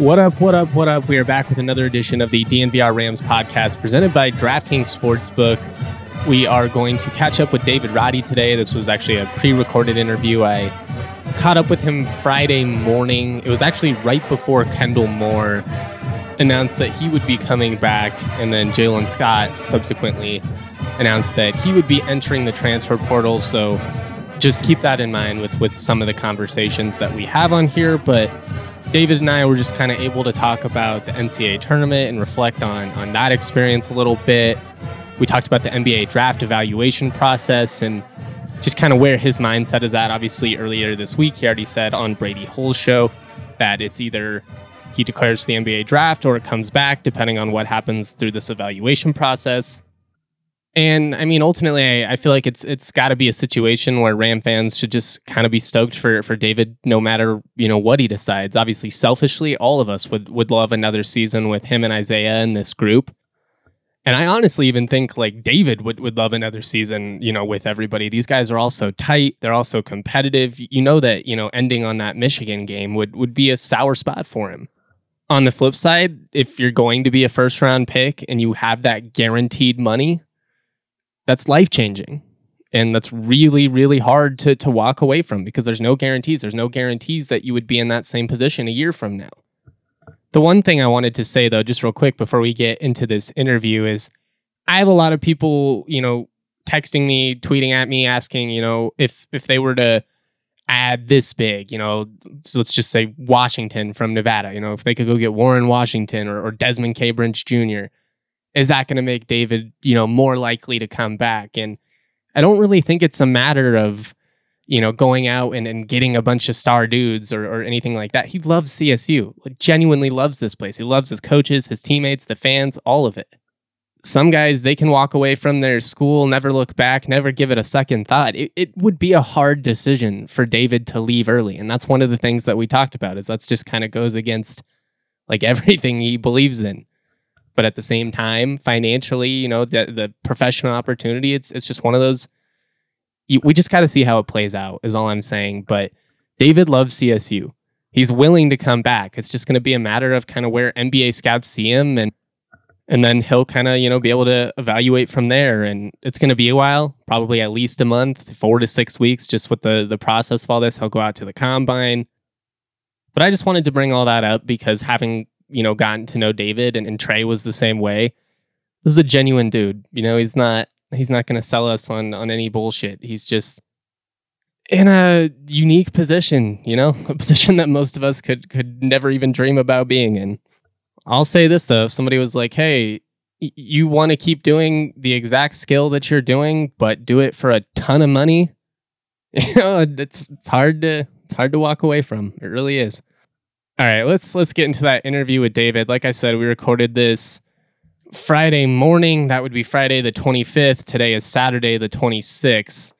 What up, what up, what up? We are back with another edition of the DNVR Rams podcast presented by DraftKings Sportsbook. We are going to catch up with David Roddy today. This was actually a pre recorded interview. I caught up with him Friday morning. It was actually right before Kendle Moore announced that he would be coming back, and then Jalen Scott subsequently announced that he would be entering the transfer portal. So just keep that in mind with, with some of the conversations that we have on here. But David and I were just kind of able to talk about the NCAA tournament and reflect on, on that experience a little bit. We talked about the NBA draft evaluation process and just kind of where his mindset is at. Obviously, earlier this week, he already said on Brady Hull's show that it's either he declares the NBA draft or it comes back, depending on what happens through this evaluation process. And I mean, ultimately, I, I feel like it's it's got to be a situation where Ram fans should just kind of be stoked for for David, no matter you know what he decides. Obviously, selfishly, all of us would would love another season with him and Isaiah in this group. And I honestly even think like David would, would love another season, you know, with everybody. These guys are all so tight. They're all so competitive. You know that, you know, ending on that Michigan game would, would be a sour spot for him. On the flip side, if you're going to be a first round pick and you have that guaranteed money, that's life changing. And that's really, really hard to, to walk away from because there's no guarantees. There's no guarantees that you would be in that same position a year from now. The one thing I wanted to say, though, just real quick before we get into this interview, is I have a lot of people, you know, texting me, tweeting at me, asking, you know, if if they were to add this big, you know, so let's just say Washington from Nevada, you know, if they could go get Warren Washington or, or Desmond Cambridge Jr., is that going to make David, you know, more likely to come back? And I don't really think it's a matter of, you know, going out and, and getting a bunch of star dudes or, or anything like that. He loves CSU, like, genuinely loves this place. He loves his coaches, his teammates, the fans, all of it. Some guys, they can walk away from their school, never look back, never give it a second thought. It, it would be a hard decision for David to leave early. And that's one of the things that we talked about is that's just kind of goes against like everything he believes in but at the same time, financially, you know, the the professional opportunity, it's it's just one of those. You, we just got to see how it plays out. Is all I'm saying. But David loves CSU. He's willing to come back. It's just going to be a matter of kind of where NBA scouts see him, and and then he'll kind of you know be able to evaluate from there. And it's going to be a while, probably at least a month, four to six weeks, just with the the process of all this. He'll go out to the combine. But I just wanted to bring all that up because having you know, gotten to know David and, and Trey was the same way. This is a genuine dude. You know, he's not he's not gonna sell us on on any bullshit. He's just in a unique position, you know, a position that most of us could could never even dream about being in. I'll say this though, if somebody was like, "Hey, you want to keep doing the exact skill that you're doing, but do it for a ton of money," you know, it's it's hard to it's hard to walk away from. It really is. All right, let's let's get into that interview with David. Like I said, we recorded this Friday morning. That would be Friday the 25th. Today is Saturday the 26th.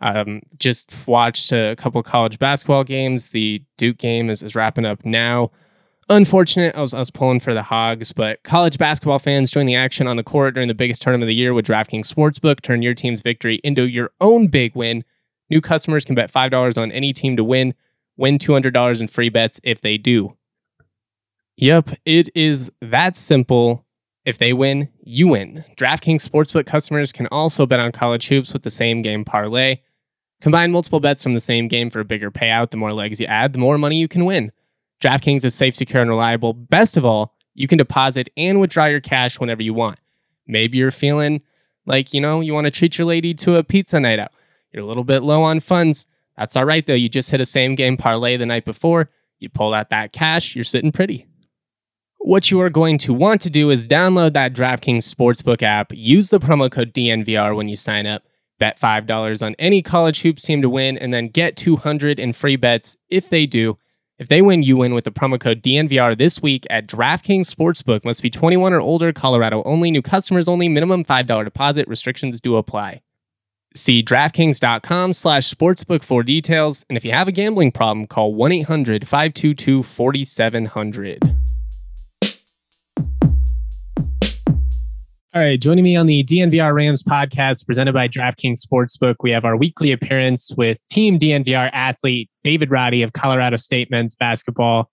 Um, just watched a couple college basketball games. The Duke game is, is wrapping up now. Unfortunate, I was, I was pulling for the Hogs, but college basketball fans join the action on the court during the biggest tournament of the year with DraftKings Sportsbook. Turn your team's victory into your own big win. New customers can bet $5 on any team to win win $200 in free bets if they do. Yep, it is that simple. If they win, you win. DraftKings Sportsbook customers can also bet on college hoops with the same game parlay. Combine multiple bets from the same game for a bigger payout. The more legs you add, the more money you can win. DraftKings is safe, secure, and reliable. Best of all, you can deposit and withdraw your cash whenever you want. Maybe you're feeling like, you know, you want to treat your lady to a pizza night out. You're a little bit low on funds. That's all right, though. You just hit a same game parlay the night before. You pull out that cash, you're sitting pretty. What you are going to want to do is download that DraftKings Sportsbook app, use the promo code DNVR when you sign up, bet $5 on any college hoops team to win, and then get 200 in free bets if they do. If they win, you win with the promo code DNVR this week at DraftKings Sportsbook. Must be 21 or older, Colorado only, new customers only, minimum $5 deposit. Restrictions do apply. See DraftKings.com slash sportsbook for details. And if you have a gambling problem, call 1 800 522 4700. All right, joining me on the DNVR Rams podcast presented by DraftKings Sportsbook, we have our weekly appearance with Team DNVR athlete David Roddy of Colorado State men's basketball.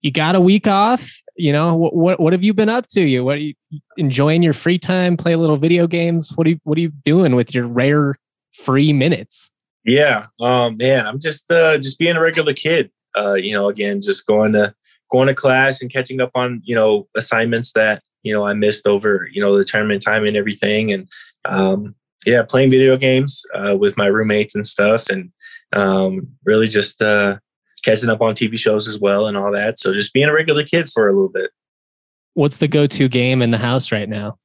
You got a week off, you know. What what, what have you been up to? You what you enjoying your free time? Play a little video games. What are you what are you doing with your rare free minutes? Yeah, um, man, I'm just uh, just being a regular kid. Uh, you know, again, just going to going to class and catching up on you know assignments that you know I missed over you know the tournament time and everything, and um, yeah, playing video games uh, with my roommates and stuff, and um, really just uh, catching up on TV shows as well and all that. So just being a regular kid for a little bit. What's the go-to game in the house right now?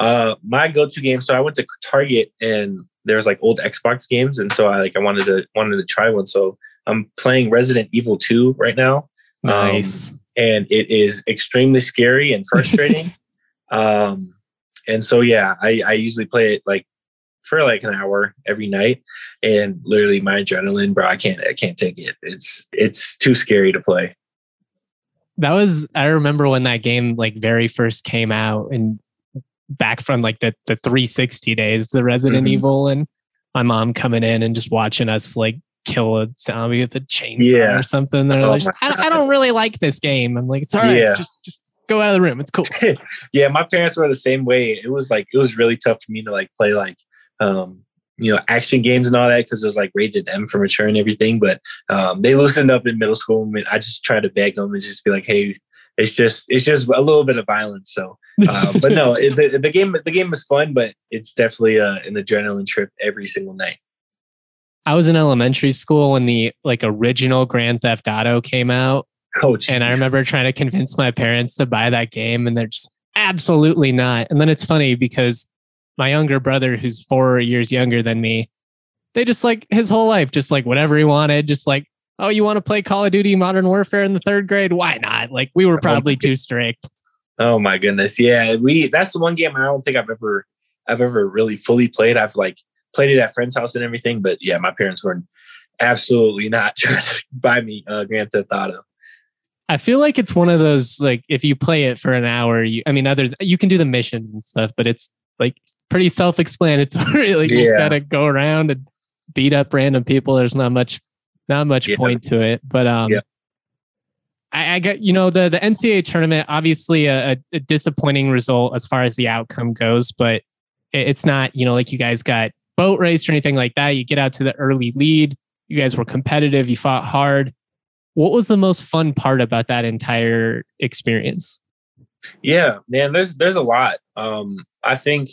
Uh, my go-to game. So I went to Target and there's like old Xbox games, and so I like I wanted to wanted to try one. So I'm playing Resident Evil 2 right now. Nice. Um, and it is extremely scary and frustrating. um, and so yeah, I, I usually play it like for like an hour every night, and literally my adrenaline, bro, I can't I can't take it. It's it's too scary to play. That was I remember when that game like very first came out and back from like the the 360 days, the Resident mm-hmm. Evil, and my mom coming in and just watching us like kill a zombie with a chainsaw yeah. or something. They're oh like, I, I, don't really like this game. I'm like, it's all right. Yeah. Just just go out of the room. It's cool. yeah, my parents were the same way. It was like it was really tough for me to like play like um you know action games and all that because it was like rated M for mature and everything. But um, they loosened up in middle school. And I just tried to beg them and just be like, hey, it's just it's just a little bit of violence. So, uh, but no, it, the, the game the game is fun, but it's definitely uh, an adrenaline trip every single night. I was in elementary school when the like original Grand Theft Auto came out. Oh, and I remember trying to convince my parents to buy that game, and they're just absolutely not. And then it's funny because my younger brother, who's four years younger than me, they just like his whole life, just like whatever he wanted, just like, oh, you want to play Call of Duty Modern Warfare in the third grade? Why not? Like we were probably too strict. Oh my goodness. Yeah. We that's the one game I don't think I've ever I've ever really fully played. I've like played it at friend's house and everything. But yeah, my parents weren't absolutely not trying to buy me uh, Grand Theft Auto. I feel like it's one of those like if you play it for an hour, you I mean other you can do the missions and stuff, but it's like pretty self-explanatory. like you just gotta go around and beat up random people. There's not much not much yeah. point to it. But um yeah. I, I got you know the the NCAA tournament obviously a, a, disappointing result as far as the outcome goes, but it's not you know like you guys got boat race or anything like that. You get out to the early lead. You guys were competitive. You fought hard. What was the most fun part about that entire experience? Yeah, man, there's there's a lot. Um, I think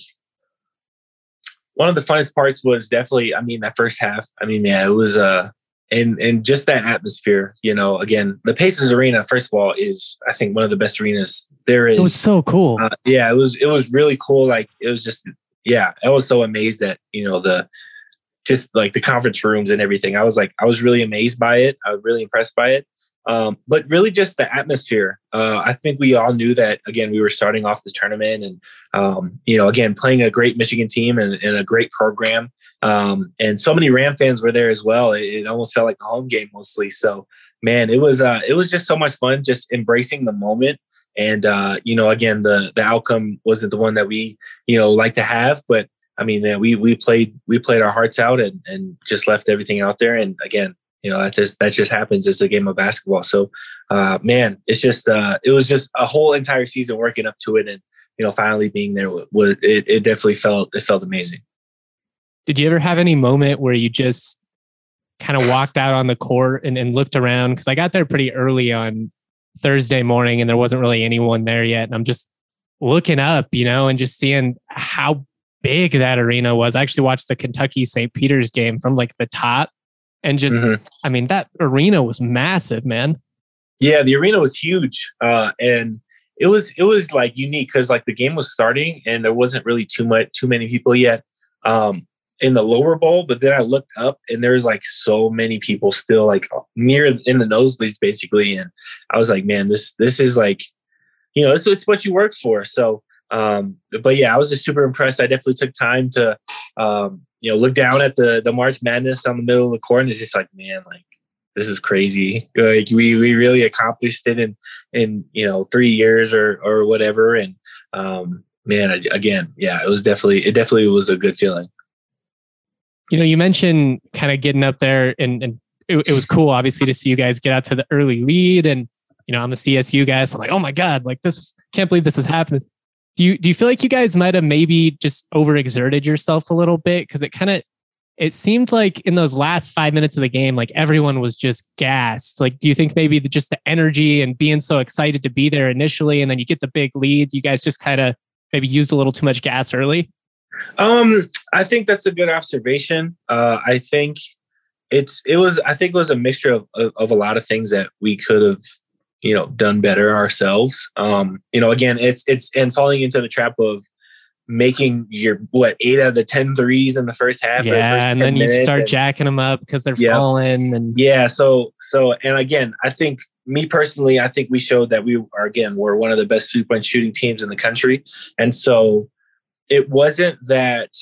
one of the funnest parts was definitely, I mean, that first half. I mean, yeah, it was uh and and just that atmosphere, you know, again, the Pacers Arena, first of all, is I think one of the best arenas there is. It was so cool. Uh, yeah, it was it was really cool. Like it was just yeah, I was so amazed at you know the just like the conference rooms and everything. I was like, I was really amazed by it. I was really impressed by it. Um, but really, just the atmosphere. Uh, I think we all knew that. Again, we were starting off the tournament, and um, you know, again, playing a great Michigan team and, and a great program. Um, and so many Ram fans were there as well. It, it, almost felt like a home game mostly. So, man, it was uh, it was just so much fun, just embracing the moment and uh, you know, again, the the outcome wasn't the one that we you know like to have, but I mean, man, we we played we played our hearts out and and just left everything out there. And again, you know, that just that just happens. It's a game of basketball. So, uh, man, it's just uh, it was just a whole entire season working up to it, and you know, finally being there, was it, it definitely felt it felt amazing. Did you ever have any moment where you just kind of walked out on the court and, and looked around because I got there pretty early on Thursday morning and there wasn't really anyone there yet. And I'm just looking up, you know, and just seeing how big that arena was. I actually watched the Kentucky St. Peter's game from like the top and just, mm-hmm. I mean, that arena was massive, man. Yeah, the arena was huge. Uh, and it was, it was like unique because like the game was starting and there wasn't really too much, too many people yet. Um, in the lower bowl, but then I looked up and there's like so many people still like near in the nosebleeds basically. And I was like, man, this this is like, you know, it's, it's what you work for. So um, but yeah, I was just super impressed. I definitely took time to um, you know, look down at the the March Madness on the middle of the court and it's just like, man, like this is crazy. Like we we really accomplished it in in you know three years or or whatever. And um man, again, yeah, it was definitely it definitely was a good feeling you know, you mentioned kind of getting up there and, and it, it, was cool, obviously, to see you guys get out to the early lead. And, you know, I'm a CSU guy. So I'm like, oh my God, like this can't believe this is happening. Do you, do you feel like you guys might have maybe just overexerted yourself a little bit? Cause it kind of, it seemed like in those last five minutes of the game, like everyone was just gassed. Like, do you think maybe the, just the energy and being so excited to be there initially, and then you get the big lead, you guys just kind of maybe used a little too much gas early? Um, I think that's a good observation. Uh, I think it's it was I think it was a mixture of, of, of a lot of things that we could have you know done better ourselves. Um, you know, again, it's it's and falling into the trap of making your what eight out of the ten threes in the first half. Yeah, first and then you start and, jacking them up because they're yeah. falling. And yeah, so so and again, I think me personally, I think we showed that we are again we're one of the best three point shooting teams in the country, and so it wasn't that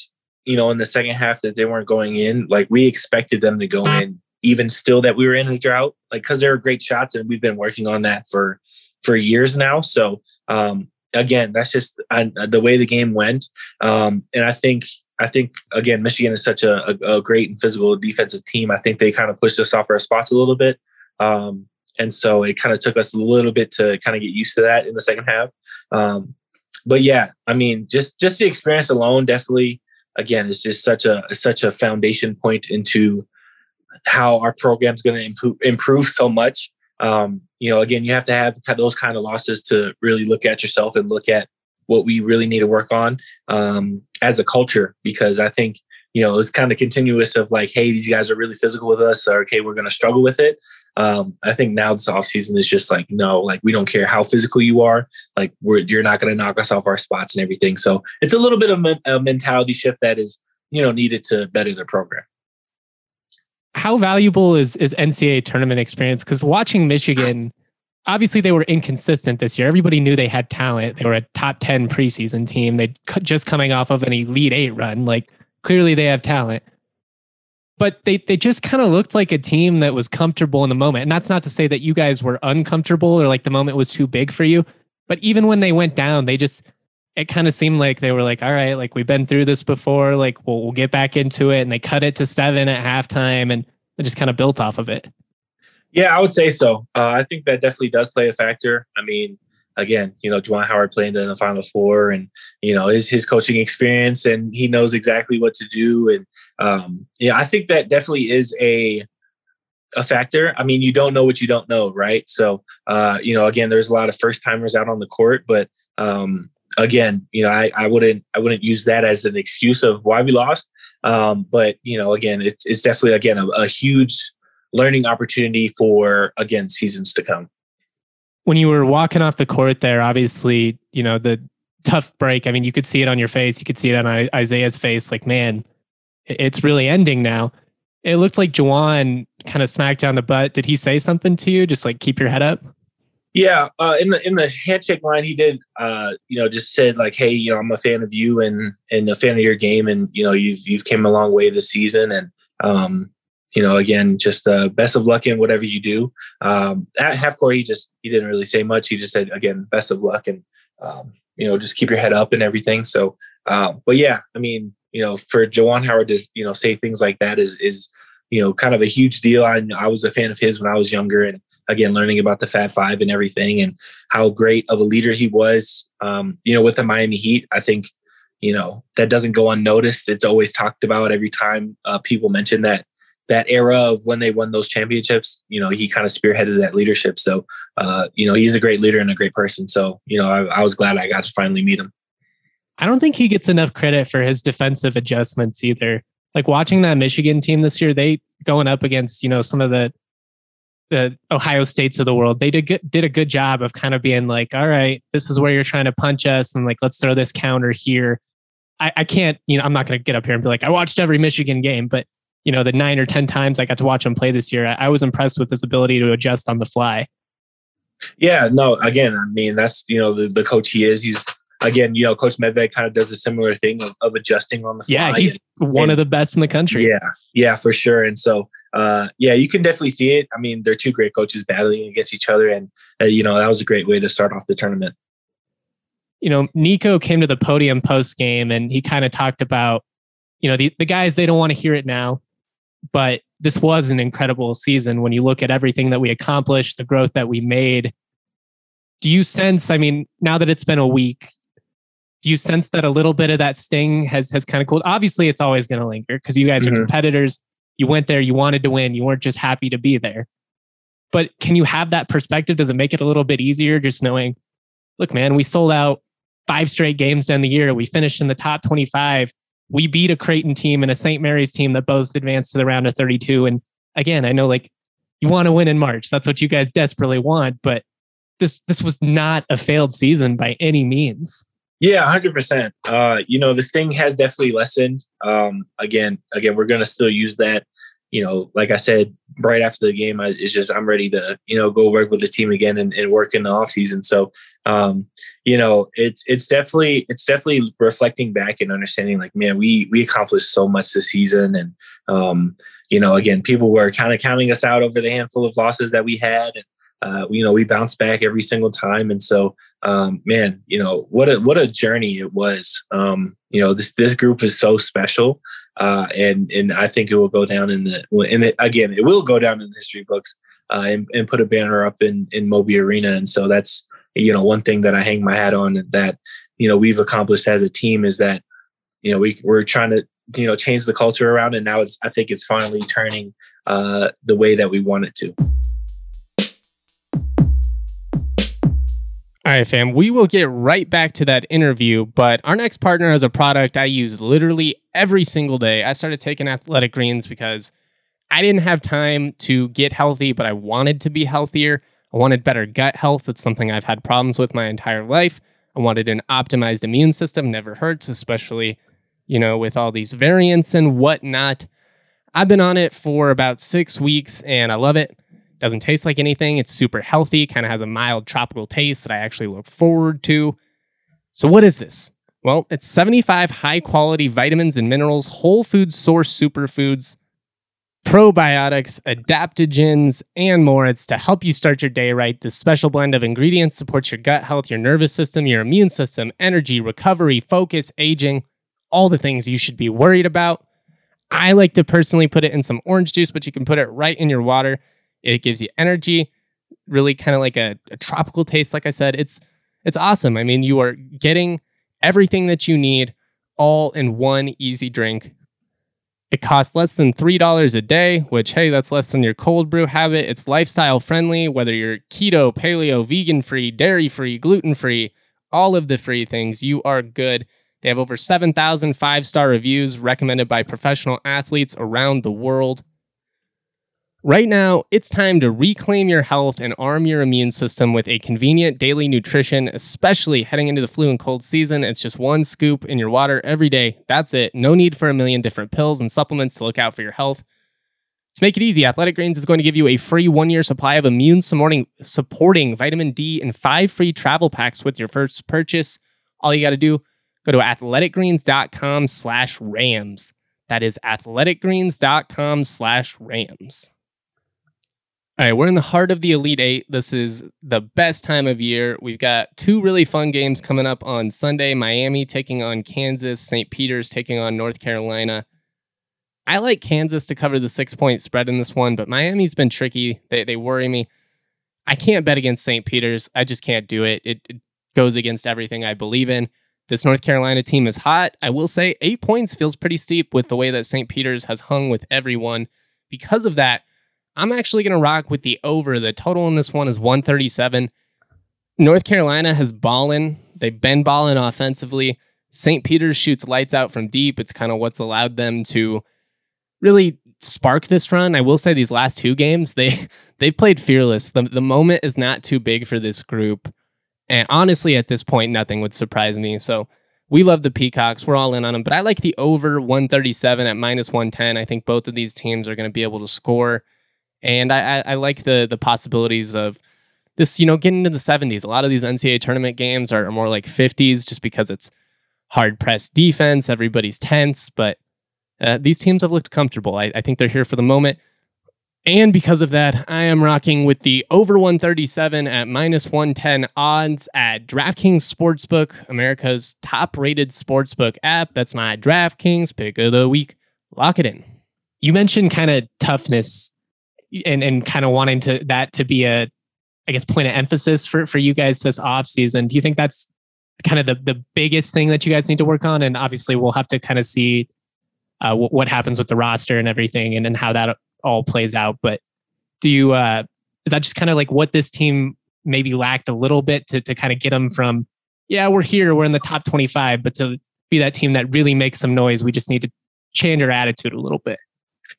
you know in the second half that they weren't going in like we expected them to go in even still that we were in a drought like because there were great shots and we've been working on that for for years now. So um again that's just uh, the way the game went. Um and i think i think again michigan is such a, a, a great and physical defensive team. I think they kind of pushed us off our spots a little bit. Um and so it kind of took us a little bit to kind of get used to that in the second half. Um but yeah, I mean, just just the experience alone, definitely. Again, it's just such a such a foundation point into how our program's going to improve improve so much. Um, you know, again, you have to have those kind of losses to really look at yourself and look at what we really need to work on um, as a culture. Because I think you know it's kind of continuous of like, hey, these guys are really physical with us, or okay, we're going to struggle with it. Um, I think now this offseason is just like, no, like we don't care how physical you are. Like we're, you're not going to knock us off our spots and everything. So it's a little bit of a mentality shift that is, you know, needed to better their program. How valuable is, is NCAA tournament experience? Because watching Michigan, obviously they were inconsistent this year. Everybody knew they had talent. They were a top 10 preseason team. They just coming off of an elite eight run. Like clearly they have talent but they they just kind of looked like a team that was comfortable in the moment. And that's not to say that you guys were uncomfortable or like the moment was too big for you. But even when they went down, they just it kind of seemed like they were like, all right, like we've been through this before, like we'll, we'll get back into it. And they cut it to seven at halftime and they just kind of built off of it. Yeah, I would say so. Uh, I think that definitely does play a factor. I mean, again, you know, Juwan Howard playing in the Final Four, and you know his his coaching experience, and he knows exactly what to do. And um, yeah, I think that definitely is a a factor. I mean, you don't know what you don't know, right? So, uh, you know, again, there's a lot of first timers out on the court, but um, again, you know, I, I wouldn't I wouldn't use that as an excuse of why we lost. Um, but you know, again, it's it's definitely again a, a huge learning opportunity for again seasons to come when you were walking off the court there, obviously, you know, the tough break. I mean, you could see it on your face. You could see it on Isaiah's face. Like, man, it's really ending now. It looked like Juwan kind of smacked down the butt. Did he say something to you? Just like keep your head up. Yeah, uh, in the in the handshake line, he did. Uh, you know, just said like, "Hey, you know, I'm a fan of you and and a fan of your game, and you know, you've you've came a long way this season, and um, you know, again, just uh, best of luck in whatever you do. Um, at half court, he just he didn't really say much. He just said again, best of luck, and um, you know, just keep your head up and everything. So, um, but yeah, I mean, you know, for Juwan Howard to you know say things like that is is you know kind of a huge deal. I I was a fan of his when I was younger, and again, learning about the Fab Five and everything, and how great of a leader he was. Um, you know, with the Miami Heat, I think you know that doesn't go unnoticed. It's always talked about every time uh, people mention that that era of when they won those championships, you know, he kind of spearheaded that leadership. So, uh, you know, he's a great leader and a great person. So, you know, I, I was glad I got to finally meet him. I don't think he gets enough credit for his defensive adjustments either. Like watching that Michigan team this year, they going up against, you know, some of the the Ohio States of the world, they did good, did a good job of kind of being like, all right, this is where you're trying to punch us, and like let's throw this counter here. I, I can't, you know, I'm not going to get up here and be like, I watched every Michigan game, but you know, the nine or ten times I got to watch him play this year, I, I was impressed with his ability to adjust on the fly. Yeah, no, again, I mean, that's you know the the coach he is. He's again, you know, Coach Medved kind of does a similar thing of, of adjusting on the fly. Yeah, he's and, one of the best in the country. Yeah, yeah, for sure. And so uh, yeah, you can definitely see it. I mean, they're two great coaches battling against each other, and uh, you know that was a great way to start off the tournament. You know, Niko came to the podium post game, and he kind of talked about, you know, the the guys they don't want to hear it now, but this was an incredible season when you look at everything that we accomplished, the growth that we made. Do you sense? I mean, now that it's been a week, do you sense that a little bit of that sting has has kind of cooled? Obviously, it's always going to linger because you guys mm-hmm. are competitors you went there, you wanted to win, you weren't just happy to be there. But can you have that perspective? Does it make it a little bit easier just knowing, look, man, we sold out five straight games down the year. We finished in the top 25. We beat a Creighton team and a St. Mary's team that both advanced to the round of 32. And again, I know like you want to win in March. That's what you guys desperately want. But this this was not a failed season by any means. Yeah, hundred uh, percent. You know, this thing has definitely lessened. Um, again, again, we're gonna still use that. You know, like I said, right after the game, I, it's just I'm ready to you know go work with the team again and, and work in the off season. So, um, you know, it's it's definitely it's definitely reflecting back and understanding like, man, we we accomplished so much this season, and um, you know, again, people were kind of counting us out over the handful of losses that we had, and uh, you know, we bounce back every single time. And so, um, man, you know, what a, what a journey it was. Um, you know, this, this group is so special. Uh, and, and I think it will go down in the, the, again, it will go down in the history books, uh, and, and put a banner up in, in Moby Arena. And so that's, you know, one thing that I hang my hat on that, you know, we've accomplished as a team is that, you know, we, we're trying to, you know, change the culture around. And now it's, I think it's finally turning, uh, the way that we want it to. All right, fam, we will get right back to that interview, but our next partner is a product I use literally every single day. I started taking athletic greens because I didn't have time to get healthy, but I wanted to be healthier. I wanted better gut health. It's something I've had problems with my entire life. I wanted an optimized immune system, never hurts, especially, you know, with all these variants and whatnot. I've been on it for about six weeks and I love it. Doesn't taste like anything. It's super healthy, kind of has a mild tropical taste that I actually look forward to. So, what is this? Well, it's 75 high quality vitamins and minerals, whole food source superfoods, probiotics, adaptogens, and more. It's to help you start your day right. This special blend of ingredients supports your gut health, your nervous system, your immune system, energy, recovery, focus, aging, all the things you should be worried about. I like to personally put it in some orange juice, but you can put it right in your water. It gives you energy, really kind of like a, a tropical taste. Like I said, it's it's awesome. I mean, you are getting everything that you need all in one easy drink. It costs less than $3 a day, which, hey, that's less than your cold brew habit. It's lifestyle friendly, whether you're keto, paleo, vegan free, dairy free, gluten free, all of the free things, you are good. They have over 7,000 five star reviews recommended by professional athletes around the world. Right now, it's time to reclaim your health and arm your immune system with a convenient daily nutrition, especially heading into the flu and cold season. It's just one scoop in your water every day. That's it. No need for a million different pills and supplements to look out for your health. To make it easy, Athletic Greens is going to give you a free one year supply of immune supporting vitamin D and five free travel packs with your first purchase. All you got to do, go to athleticgreens.com slash rams. That is athleticgreens.com slash rams. All right, we're in the heart of the Elite Eight. This is the best time of year. We've got two really fun games coming up on Sunday Miami taking on Kansas, St. Peter's taking on North Carolina. I like Kansas to cover the six point spread in this one, but Miami's been tricky. They, they worry me. I can't bet against St. Peter's. I just can't do it. it. It goes against everything I believe in. This North Carolina team is hot. I will say eight points feels pretty steep with the way that St. Peter's has hung with everyone because of that, I'm actually going to rock with the over. The total in this one is 137. North Carolina has balling. They've been balling offensively. St. Peter's shoots lights out from deep. It's kind of what's allowed them to really spark this run. I will say these last two games, they they've played fearless. The the moment is not too big for this group. And honestly, at this point, nothing would surprise me. So we love the Peacocks. We're all in on them. But I like the over 137 at minus 110. I think both of these teams are going to be able to score. And I, I, I like the the possibilities of this, you know, getting into the 70s. A lot of these NCAA tournament games are, are more like 50s just because it's hard pressed defense. Everybody's tense, but uh, these teams have looked comfortable. I, I think they're here for the moment. And because of that, I am rocking with the over 137 at minus 110 odds at DraftKings Sportsbook, America's top rated sportsbook app. That's my DraftKings pick of the week. Lock it in. You mentioned kind of toughness and, and kind of wanting to that to be a, I guess, point of emphasis for, for you guys this off season. Do you think that's kind of the, the biggest thing that you guys need to work on? And obviously, we'll have to kind of see uh, w- what happens with the roster and everything and, and how that all plays out. But do you, uh, is that just kind of like what this team maybe lacked a little bit to, to kind of get them from, yeah, we're here, we're in the top 25, but to be that team that really makes some noise, we just need to change our attitude a little bit.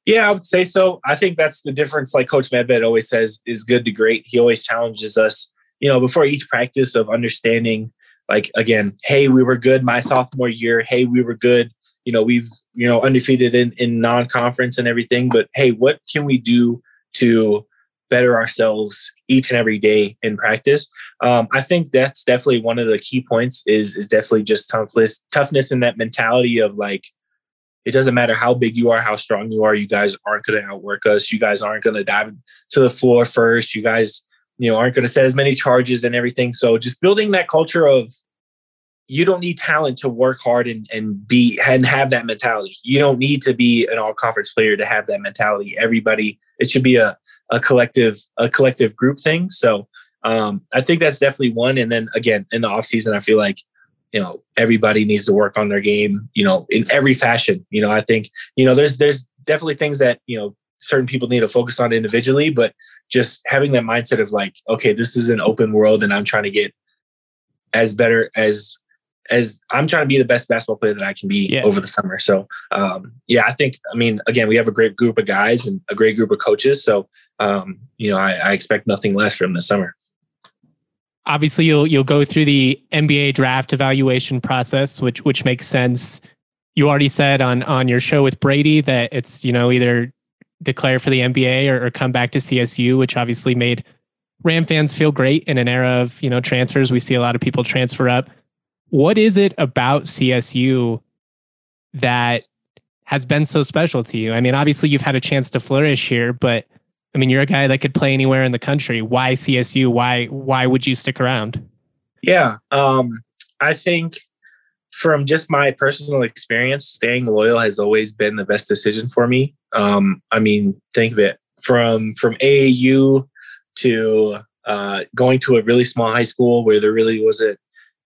Yeah, I would say so. I think that's the difference. Like Coach Medved always says, is good to great. He always challenges us, you know, before each practice of understanding, like again, hey, we were good my sophomore year. Hey, we were good you know we've you know undefeated in, in non-conference and everything but hey what can we do to better ourselves each and every day in practice um, i think that's definitely one of the key points is is definitely just toughness toughness in that mentality of like it doesn't matter how big you are how strong you are you guys aren't going to outwork us you guys aren't going to dive to the floor first you guys you know aren't going to set as many charges and everything so just building that culture of you don't need talent to work hard and, and be and have that mentality. You don't need to be an all conference player to have that mentality. Everybody, it should be a, a collective, a collective group thing. So um, I think that's definitely one. And then again, in the off season, I feel like, you know, everybody needs to work on their game, you know, in every fashion. You know, I think, you know, there's there's definitely things that, you know, certain people need to focus on individually, but just having that mindset of like, okay, this is an open world and I'm trying to get as better as as I'm trying to be the best basketball player that I can be yeah. over the summer. So, um, yeah, I think, I mean, again, we have a great group of guys and a great group of coaches. So, um, you know, I, I expect nothing less from the summer. Obviously, you'll you'll go through the NBA draft evaluation process, which which makes sense. You already said on on your show with Brady that it's you know either declare for the NBA or, or come back to CSU, which obviously made Ram fans feel great in an era of you know transfers. We see a lot of people transfer up what is it about CSU that has been so special to you? I mean, obviously you've had a chance to flourish here, but I mean, you're a guy that could play anywhere in the country. Why CSU? Why why would you stick around? Yeah, um, I think from just my personal experience, staying loyal has always been the best decision for me. Um, I mean, think of it from from AAU to uh, going to a really small high school where there really wasn't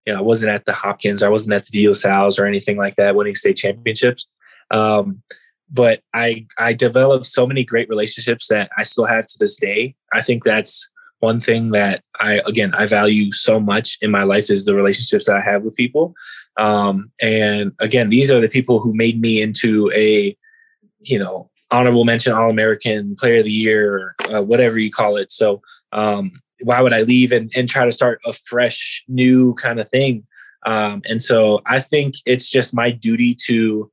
you know, I wasn't at the Hopkins, I wasn't at the De or anything like that, winning state championships. Um, but I I developed so many great relationships that I still have to this day. I think that's one thing that I again I value so much in my life is the relationships that I have with people. Um, and again, these are the people who made me into a you know honorable mention All American Player of the Year, or uh, whatever you call it. So um, why would I leave and, and try to start a fresh, new kind of thing? Um, and so I think it's just my duty to,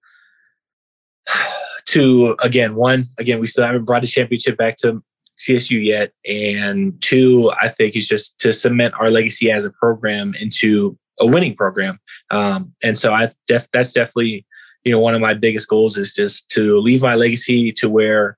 to again, one, again, we still haven't brought the championship back to CSU yet. And two, I think is just to cement our legacy as a program into a winning program. Um, and so I def- that's definitely, you know, one of my biggest goals is just to leave my legacy to where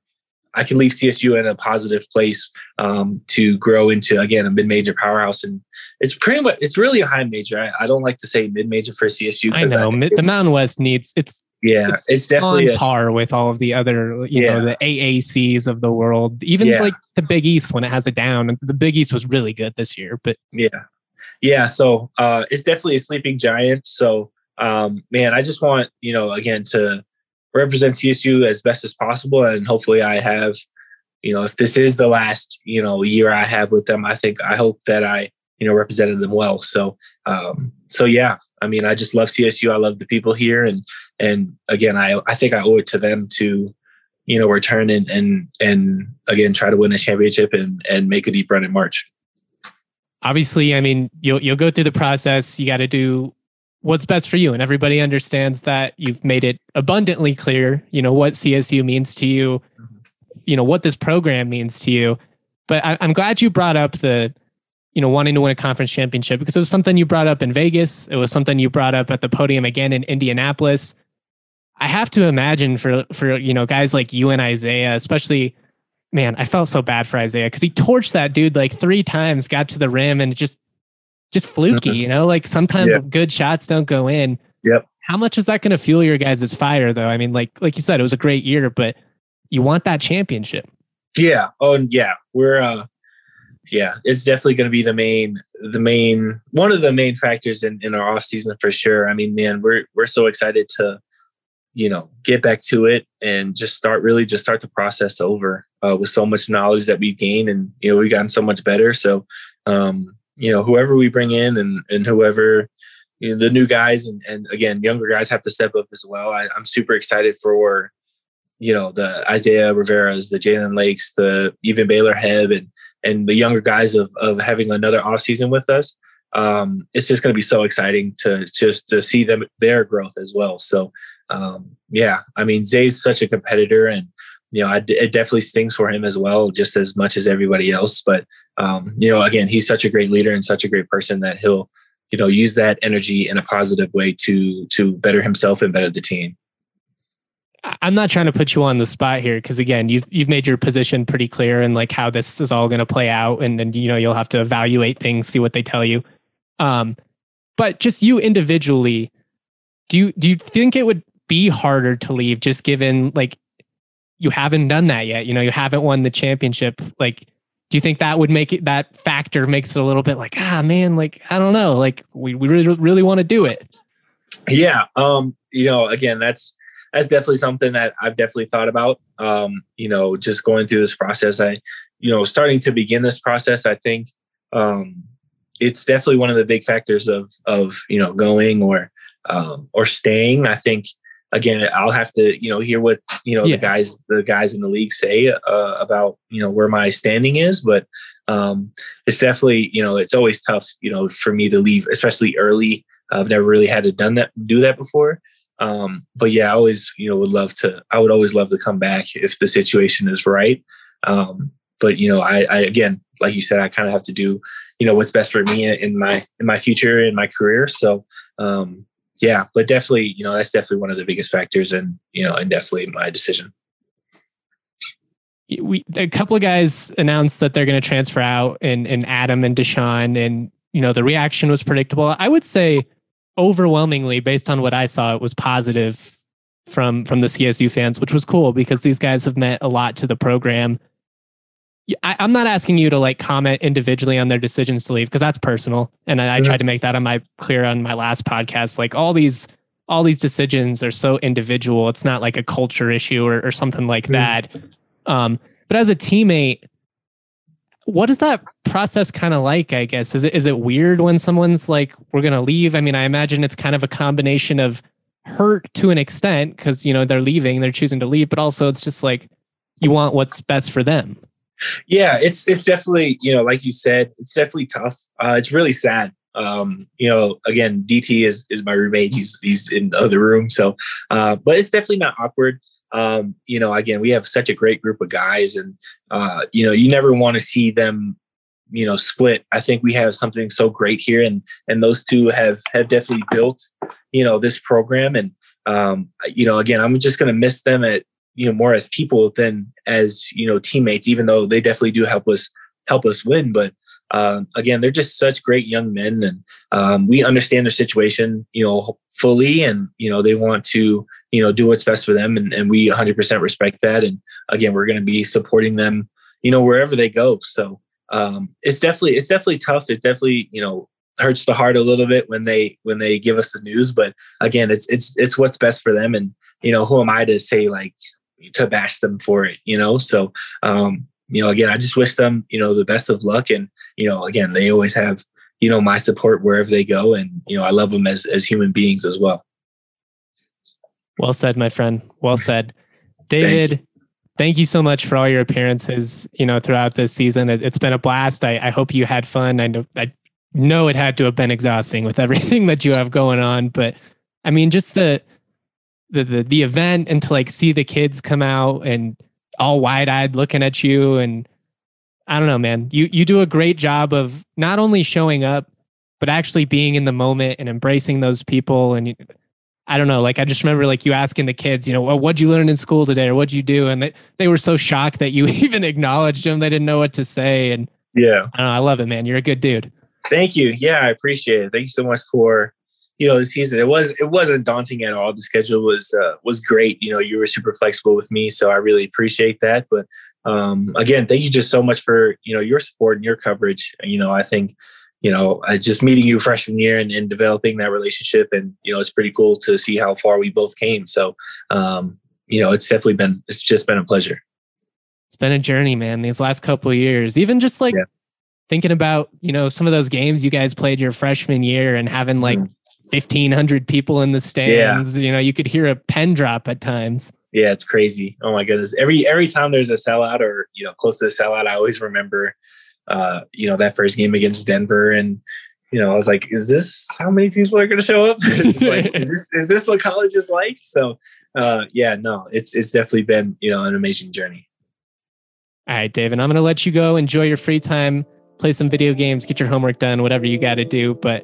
I can leave CSU in a positive place um, to grow into again a mid-major powerhouse, and it's pretty much it's really a high major. I, I don't like to say mid-major for CSU. I know I the Mountain West needs it's yeah, it's, it's definitely on a, par with all of the other you yeah. know the AACs of the world, even yeah. like the Big East when it has it down. The Big East was really good this year, but yeah, yeah. So uh, it's definitely a sleeping giant. So um, man, I just want you know again to represent CSU as best as possible, and hopefully I have, you know, if this is the last you know year I have with them, I think I hope that I you know represented them well. So um, so yeah, I mean, I just love CSU. I love the people here, and and again, I I think I owe it to them to you know return and and and again try to win a championship and and make a deep run in March. Obviously, I mean, you'll you'll go through the process. You got to do what's best for you, and everybody understands that. You've made it abundantly clear, you know, what CSU means to you, mm-hmm. you know, what this program means to you. But I, I'm glad you brought up the you know, wanting to win a conference championship because it was something you brought up in Vegas. It was something you brought up at the podium again in Indianapolis. I have to imagine for for you know guys like you and Isaiah, especially, man, I felt so bad for Isaiah because he torched that dude like three times, got to the rim, and just just fluky. you know, like sometimes good shots don't go in. Yep. How much is that going to fuel your guys' fire, though? I mean, like like you said, it was a great year, but you want that championship. Yeah. Oh, yeah, we're uh yeah, it's definitely going to be the main, the main, one of the main factors in, in our off season for sure. I mean, man, we're we're so excited to, you know, get back to it and just start really just start the process over uh, with so much knowledge that we've gained and you know we've gotten so much better. So, um, you know, whoever we bring in and and whoever you know, the new guys and, and again younger guys have to step up as well. I, I'm super excited for you know the Isaiah Rivera's, the Jalen Lakes, the even Baylor Hebb, and and the younger guys of of having another off season with us. Um, it's just going to be so exciting to just to see them their growth as well. So um, yeah, I mean Zay's such a competitor, and you know I, it definitely stings for him as well, just as much as everybody else. But um, you know, again, he's such a great leader and such a great person that he'll you know use that energy in a positive way to to better himself and better the team. I'm not trying to put you on the spot here because again, you've you've made your position pretty clear and like how this is all going to play out, and then you know you'll have to evaluate things, see what they tell you. Um, but just you individually, do you do you think it would be harder to leave just given like you haven't done that yet? You know, you haven't won the championship. Like, do you think that would make it that factor makes it a little bit like ah man, like I don't know, like we we really really want to do it. Yeah. Um. You know, again, that's that's definitely something that I've definitely thought about. Um, you know, just going through this process, I, you know, starting to begin this process, I think um, it's definitely one of the big factors of of you know going or um, or staying. I think again, I'll have to you know hear what you know yeah. the guys the guys in the league say uh, about you know where my standing is, but um, it's definitely you know it's always tough you know for me to leave, especially early. I've never really had to done that do that before. Um, but yeah, I always, you know, would love to, I would always love to come back if the situation is right. Um, but you know, I, I, again, like you said, I kind of have to do, you know, what's best for me in my, in my future, in my career. So, um, yeah, but definitely, you know, that's definitely one of the biggest factors and, you know, and definitely my decision. We, a couple of guys announced that they're going to transfer out and, and Adam and Dischon and, you know, the reaction was predictable. I would say, overwhelmingly, based on what I saw, it was positive from from the CSU fans, which was cool because these guys have meant a lot to the program. I, am not asking you to like comment individually on their decisions to leave because that's personal, and I, I tried to make that on my clear on my last podcast. Like all these all these decisions are so individual. It's not like a culture issue or, or something like mm. that. Um, but as a teammate, what is that process kind of like i guess is it is it weird when someone's like we're going to leave i mean i imagine it's kind of a combination of hurt to an extent because you know they're leaving they're choosing to leave but also it's just like you want what's best for them yeah it's it's definitely you know like you said it's definitely tough. Uh, it's really sad. Um you know again dt is is my roommate. He's he's in the other room so uh but it's definitely not awkward. Um, you know, again, we have such a great group of guys, and uh, you know, you never want to see them, you know, split. I think we have something so great here, and and those two have have definitely built, you know, this program, and um, you know, again, I'm just going to miss them at you know more as people than as you know teammates, even though they definitely do help us help us win, but. Um, again, they're just such great young men, and um, we understand their situation, you know, fully, and you know they want to, you know, do what's best for them. And, and we 100% respect that. And again, we're going to be supporting them, you know, wherever they go. So um, it's definitely, it's definitely tough. It definitely, you know, hurts the heart a little bit when they, when they give us the news, but again, it's, it's, it's what's best for them. And you know, who am I to say like to bash them for it, you know? So, um, you know, again, I just wish them, you know, the best of luck. And, you know, again, they always have, you know, my support wherever they go. And, you know, I love them as, as human beings as well. Well said, my friend. Well said. David, thank you. thank you, so much for all your appearances, you know, throughout this season. It, has been a blast. I, I, hope you had fun. I know, I know it had to have been exhausting with everything that you have going on, but I mean, just the, the, the, the event and to like see the kids come out and all wide eyed looking at you. And I don't know, man, you, you do a great job of not only showing up, but actually being in the moment and embracing those people. And I don't know, like I just remember like you asking the kids, you know, well, what'd you learn in school today or what'd you do? And they, they were so shocked that you even acknowledged them. They didn't know what to say. And yeah, I, know, I love it, man. You're a good dude. Thank you. Yeah, I appreciate it. Thank you so much for you know the season. It was it wasn't daunting at all. The schedule was uh, was great. You know, you were super flexible with me, so I really appreciate that. But um, again, thank you just so much for you know your support and your coverage. You know, I think you know, I just meeting you freshman year and, and, developing that relationship. And, you know, it's pretty cool to see how far we both came. So, um, you know, it's definitely been, it's just been a pleasure. It's been a journey, man, these last couple of years, even just like yeah. thinking about, you know, some of those games you guys played your freshman year and having like mm. 1500 people in the stands, yeah. you know, you could hear a pen drop at times. Yeah, it's crazy. Oh my goodness. Every, every time there's a sellout or, you know, close to a sellout, I always remember, uh, you know, that first game against Denver. And, you know, I was like, is this how many people are going to show up? like, is this, is this what college is like? So, uh, yeah, no, it's, it's definitely been, you know, an amazing journey. All right, David, I'm going to let you go enjoy your free time, play some video games, get your homework done, whatever you got to do. But